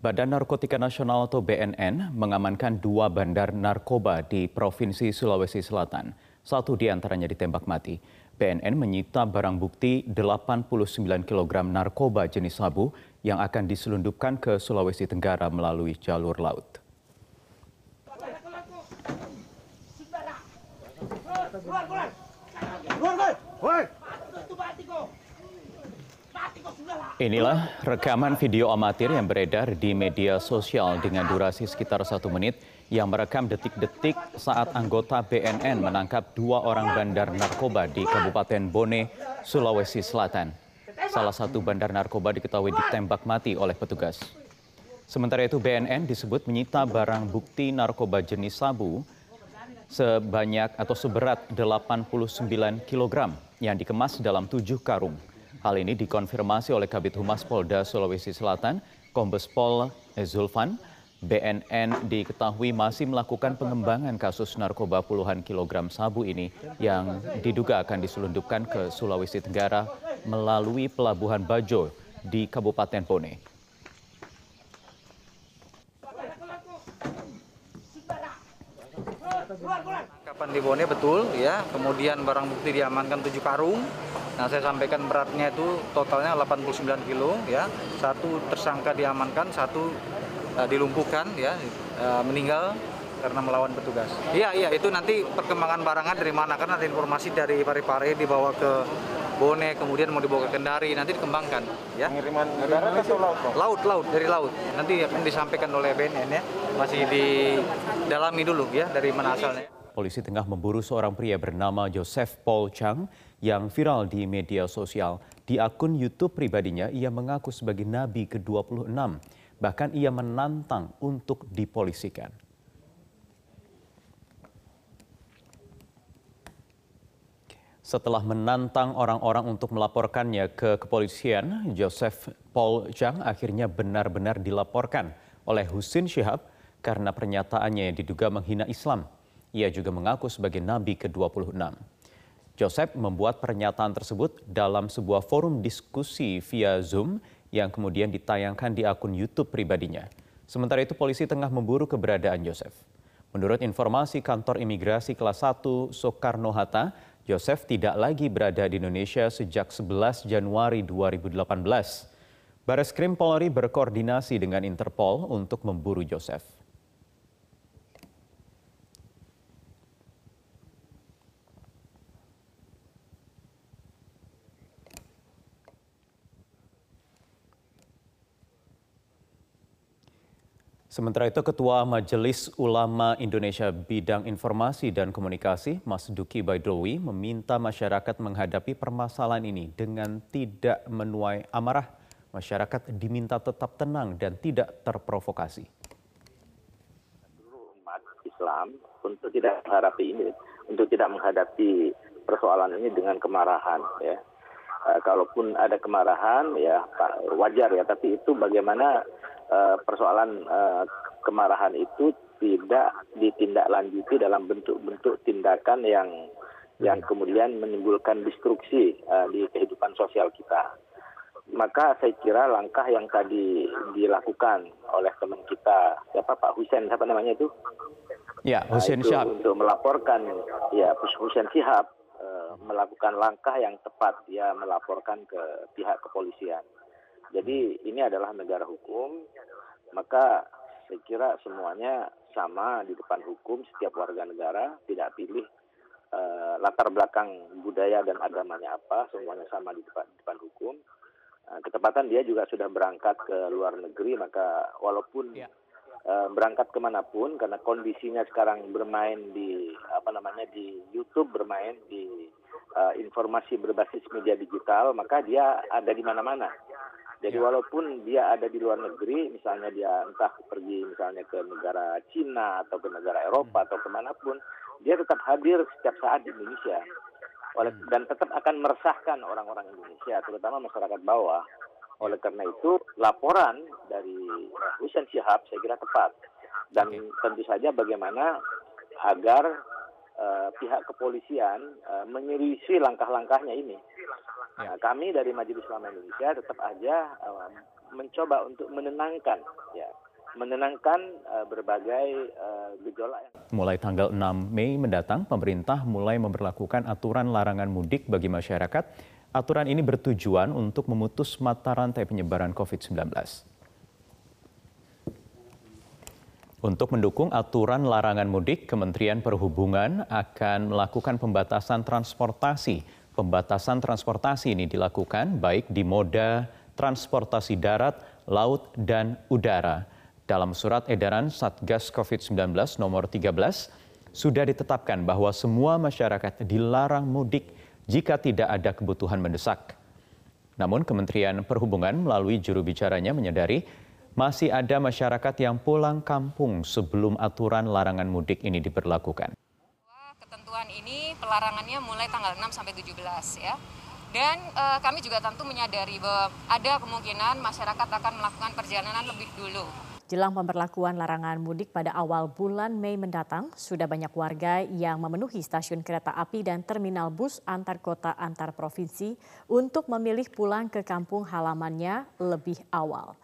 Badan Narkotika Nasional atau BNN mengamankan dua bandar narkoba di Provinsi Sulawesi Selatan. Satu di antaranya ditembak mati. BNN menyita barang bukti 89 kg narkoba jenis sabu yang akan diselundupkan ke Sulawesi Tenggara melalui jalur laut. Inilah rekaman video amatir yang beredar di media sosial dengan durasi sekitar satu menit yang merekam detik-detik saat anggota BNN menangkap dua orang bandar narkoba di Kabupaten Bone, Sulawesi Selatan. Salah satu bandar narkoba diketahui ditembak mati oleh petugas. Sementara itu BNN disebut menyita barang bukti narkoba jenis sabu sebanyak atau seberat 89 kg yang dikemas dalam tujuh karung. Hal ini dikonfirmasi oleh Kabit Humas Polda Sulawesi Selatan, Kombes Pol Zulfan. BNN diketahui masih melakukan pengembangan kasus narkoba puluhan kilogram sabu ini yang diduga akan diselundupkan ke Sulawesi Tenggara melalui Pelabuhan Bajo di Kabupaten Pone. Kapan di Bone betul ya, kemudian barang bukti diamankan 7 karung, Nah, saya sampaikan beratnya itu totalnya 89 kilo ya. Satu tersangka diamankan, satu uh, dilumpuhkan ya, uh, meninggal karena melawan petugas. Iya, iya, itu nanti perkembangan barangan dari mana karena ada informasi dari Parepare dibawa ke Bone, kemudian mau dibawa ke Kendari, nanti dikembangkan ya. Pengiriman darat atau laut? Laut, laut, dari laut. Nanti akan disampaikan oleh BNN ya. Masih didalami dulu ya dari mana asalnya. Polisi tengah memburu seorang pria bernama Joseph Paul Chang yang viral di media sosial. Di akun YouTube pribadinya, ia mengaku sebagai nabi ke-26. Bahkan ia menantang untuk dipolisikan. Setelah menantang orang-orang untuk melaporkannya ke kepolisian, Joseph Paul Chang akhirnya benar-benar dilaporkan oleh Husin Syihab karena pernyataannya yang diduga menghina Islam. Ia juga mengaku sebagai nabi ke-26. Joseph membuat pernyataan tersebut dalam sebuah forum diskusi via Zoom yang kemudian ditayangkan di akun YouTube pribadinya. Sementara itu polisi tengah memburu keberadaan Joseph. Menurut informasi kantor imigrasi kelas 1 Soekarno-Hatta, Joseph tidak lagi berada di Indonesia sejak 11 Januari 2018. Baris Krim Polri berkoordinasi dengan Interpol untuk memburu Joseph. Sementara itu Ketua Majelis Ulama Indonesia Bidang Informasi dan Komunikasi, Mas Duki Baidulwi, meminta masyarakat menghadapi permasalahan ini dengan tidak menuai amarah. Masyarakat diminta tetap tenang dan tidak terprovokasi. Umat Islam untuk tidak menghadapi ini, untuk tidak menghadapi persoalan ini dengan kemarahan, ya. Uh, kalaupun ada kemarahan, ya wajar ya. Tapi itu bagaimana Eh, persoalan uh, kemarahan itu tidak ditindaklanjuti dalam bentuk-bentuk tindakan yang yang kemudian menimbulkan destruksi uh, di kehidupan sosial kita. Maka saya kira langkah yang tadi dilakukan oleh teman kita, siapa Pak Husen, siapa namanya itu? Ya, Husen nah, Untuk melaporkan, ya Husen Syihab uh, melakukan langkah yang tepat, dia melaporkan ke pihak kepolisian. Jadi ini adalah negara hukum, maka saya kira semuanya sama di depan hukum. Setiap warga negara, tidak pilih uh, latar belakang budaya dan agamanya apa, semuanya sama di depan, di depan hukum. Uh, ketepatan dia juga sudah berangkat ke luar negeri, maka walaupun ya. Uh, berangkat ke mana pun karena kondisinya sekarang bermain di apa namanya di YouTube bermain di uh, informasi berbasis media digital maka dia ada di mana-mana jadi ya. walaupun dia ada di luar negeri, misalnya dia entah pergi misalnya ke negara Cina atau ke negara Eropa hmm. atau ke mana pun, dia tetap hadir setiap saat di Indonesia. Oleh, hmm. Dan tetap akan meresahkan orang-orang Indonesia, terutama masyarakat bawah. Oleh karena itu, laporan dari Husain Syihab saya kira tepat. Dan okay. tentu saja bagaimana agar uh, pihak kepolisian uh, menyelisi langkah-langkahnya ini. Nah, kami dari Majelis Ulama Indonesia tetap aja uh, mencoba untuk menenangkan ya menenangkan uh, berbagai uh, gejolak. Mulai tanggal 6 Mei mendatang, pemerintah mulai memperlakukan aturan larangan mudik bagi masyarakat. Aturan ini bertujuan untuk memutus mata rantai penyebaran COVID-19. Untuk mendukung aturan larangan mudik, Kementerian Perhubungan akan melakukan pembatasan transportasi. Pembatasan transportasi ini dilakukan baik di moda transportasi darat, laut, dan udara. Dalam surat edaran Satgas COVID-19 nomor 13, sudah ditetapkan bahwa semua masyarakat dilarang mudik jika tidak ada kebutuhan mendesak. Namun Kementerian Perhubungan melalui juru bicaranya menyadari masih ada masyarakat yang pulang kampung sebelum aturan larangan mudik ini diberlakukan. Ketentuan ini pelarangannya mulai tanggal 6 sampai 17 ya. Dan e, kami juga tentu menyadari bahwa ada kemungkinan masyarakat akan melakukan perjalanan lebih dulu. Jelang pemberlakuan larangan mudik pada awal bulan Mei mendatang, sudah banyak warga yang memenuhi stasiun kereta api dan terminal bus antar kota antar provinsi untuk memilih pulang ke kampung halamannya lebih awal.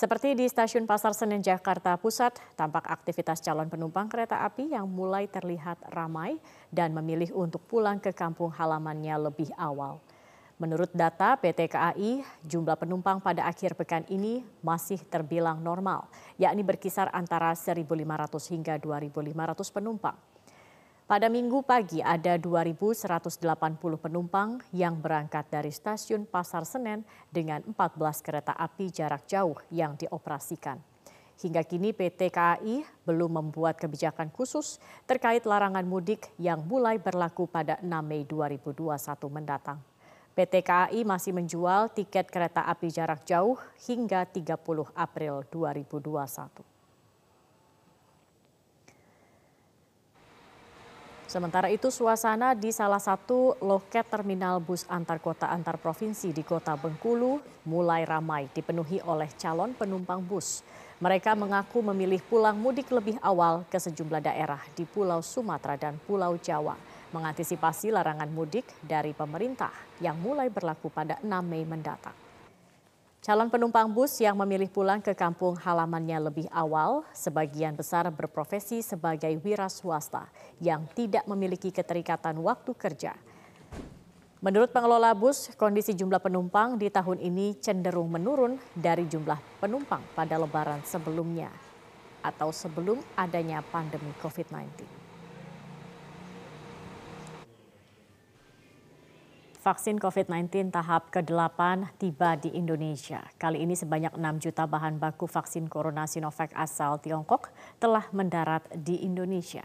Seperti di stasiun Pasar Senen Jakarta Pusat, tampak aktivitas calon penumpang kereta api yang mulai terlihat ramai dan memilih untuk pulang ke kampung halamannya lebih awal. Menurut data PT KAI, jumlah penumpang pada akhir pekan ini masih terbilang normal, yakni berkisar antara 1.500 hingga 2.500 penumpang. Pada minggu pagi ada 2.180 penumpang yang berangkat dari stasiun Pasar Senen dengan 14 kereta api jarak jauh yang dioperasikan. Hingga kini PT KAI belum membuat kebijakan khusus terkait larangan mudik yang mulai berlaku pada 6 Mei 2021 mendatang. PT KAI masih menjual tiket kereta api jarak jauh hingga 30 April 2021. Sementara itu suasana di salah satu loket terminal bus antar kota antar provinsi di kota Bengkulu mulai ramai dipenuhi oleh calon penumpang bus. Mereka mengaku memilih pulang mudik lebih awal ke sejumlah daerah di Pulau Sumatera dan Pulau Jawa mengantisipasi larangan mudik dari pemerintah yang mulai berlaku pada 6 Mei mendatang. Calon penumpang bus yang memilih pulang ke kampung halamannya lebih awal, sebagian besar berprofesi sebagai wira swasta yang tidak memiliki keterikatan waktu kerja. Menurut pengelola bus, kondisi jumlah penumpang di tahun ini cenderung menurun dari jumlah penumpang pada lebaran sebelumnya atau sebelum adanya pandemi COVID-19. Vaksin COVID-19 tahap ke-8 tiba di Indonesia. Kali ini sebanyak 6 juta bahan baku vaksin corona Sinovac asal Tiongkok telah mendarat di Indonesia.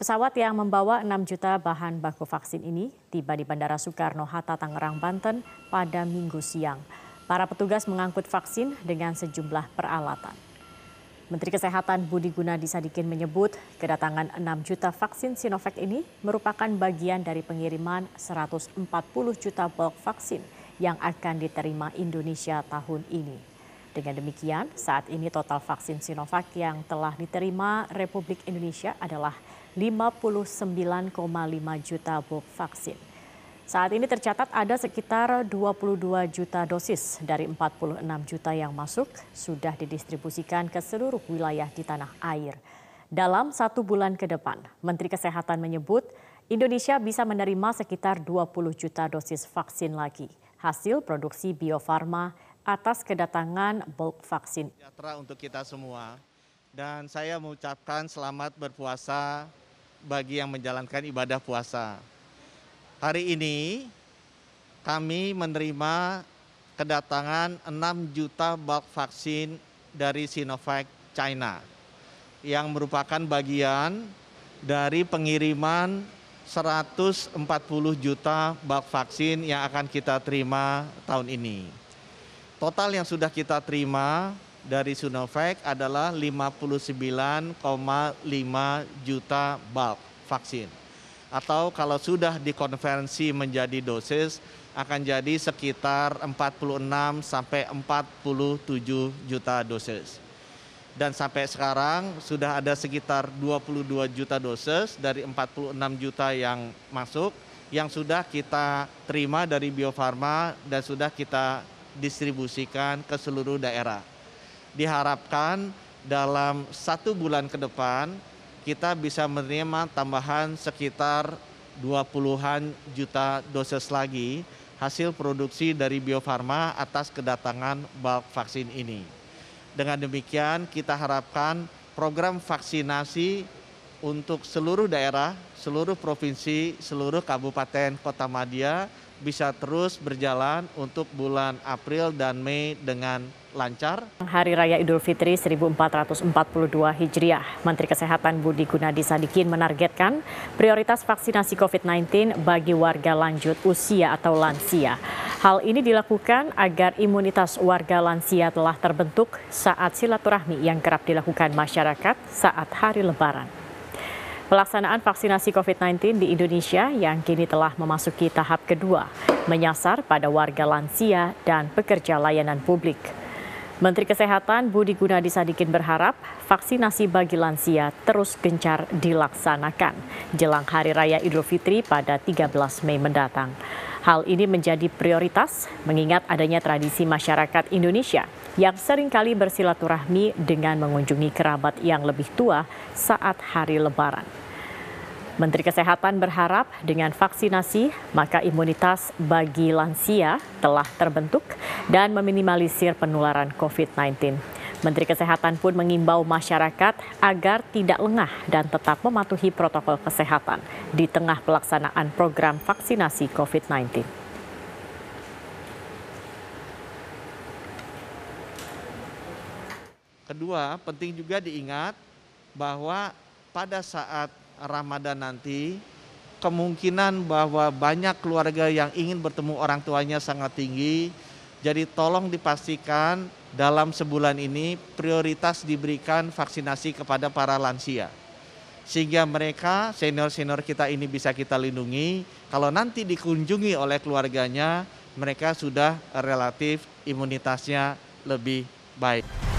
Pesawat yang membawa 6 juta bahan baku vaksin ini tiba di Bandara Soekarno-Hatta, Tangerang, Banten pada minggu siang. Para petugas mengangkut vaksin dengan sejumlah peralatan. Menteri Kesehatan Budi Gunadi Sadikin menyebut kedatangan 6 juta vaksin Sinovac ini merupakan bagian dari pengiriman 140 juta bulk vaksin yang akan diterima Indonesia tahun ini. Dengan demikian, saat ini total vaksin Sinovac yang telah diterima Republik Indonesia adalah 59,5 juta bulk vaksin. Saat ini tercatat ada sekitar 22 juta dosis dari 46 juta yang masuk sudah didistribusikan ke seluruh wilayah di tanah air. Dalam satu bulan ke depan, Menteri Kesehatan menyebut Indonesia bisa menerima sekitar 20 juta dosis vaksin lagi. Hasil produksi Bio Farma atas kedatangan bulk vaksin. Sejahtera untuk kita semua dan saya mengucapkan selamat berpuasa bagi yang menjalankan ibadah puasa. Hari ini kami menerima kedatangan 6 juta bulk vaksin dari Sinovac China yang merupakan bagian dari pengiriman 140 juta bulk vaksin yang akan kita terima tahun ini. Total yang sudah kita terima dari Sinovac adalah 59,5 juta bulk vaksin atau kalau sudah dikonversi menjadi dosis akan jadi sekitar 46 sampai 47 juta dosis. dan sampai sekarang sudah ada sekitar 22 juta dosis dari 46 juta yang masuk yang sudah kita terima dari Bio Farma dan sudah kita distribusikan ke seluruh daerah. Diharapkan dalam satu bulan ke depan kita bisa menerima tambahan sekitar 20-an juta dosis lagi hasil produksi dari Bio Farma atas kedatangan bulk vaksin ini. Dengan demikian kita harapkan program vaksinasi untuk seluruh daerah, seluruh provinsi, seluruh kabupaten kota Madia bisa terus berjalan untuk bulan April dan Mei dengan lancar. Hari Raya Idul Fitri 1442 Hijriah, Menteri Kesehatan Budi Gunadi Sadikin menargetkan prioritas vaksinasi COVID-19 bagi warga lanjut usia atau lansia. Hal ini dilakukan agar imunitas warga lansia telah terbentuk saat silaturahmi yang kerap dilakukan masyarakat saat hari lebaran. Pelaksanaan vaksinasi COVID-19 di Indonesia yang kini telah memasuki tahap kedua menyasar pada warga lansia dan pekerja layanan publik. Menteri Kesehatan Budi Gunadi Sadikin berharap vaksinasi bagi lansia terus gencar dilaksanakan jelang Hari Raya Idul Fitri pada 13 Mei mendatang. Hal ini menjadi prioritas mengingat adanya tradisi masyarakat Indonesia yang sering kali bersilaturahmi dengan mengunjungi kerabat yang lebih tua saat hari lebaran. Menteri Kesehatan berharap dengan vaksinasi maka imunitas bagi lansia telah terbentuk dan meminimalisir penularan COVID-19. Menteri Kesehatan pun mengimbau masyarakat agar tidak lengah dan tetap mematuhi protokol kesehatan di tengah pelaksanaan program vaksinasi COVID-19. Kedua, penting juga diingat bahwa pada saat Ramadan nanti kemungkinan bahwa banyak keluarga yang ingin bertemu orang tuanya sangat tinggi. Jadi tolong dipastikan dalam sebulan ini prioritas diberikan vaksinasi kepada para lansia. Sehingga mereka senior-senior kita ini bisa kita lindungi. Kalau nanti dikunjungi oleh keluarganya, mereka sudah relatif imunitasnya lebih baik.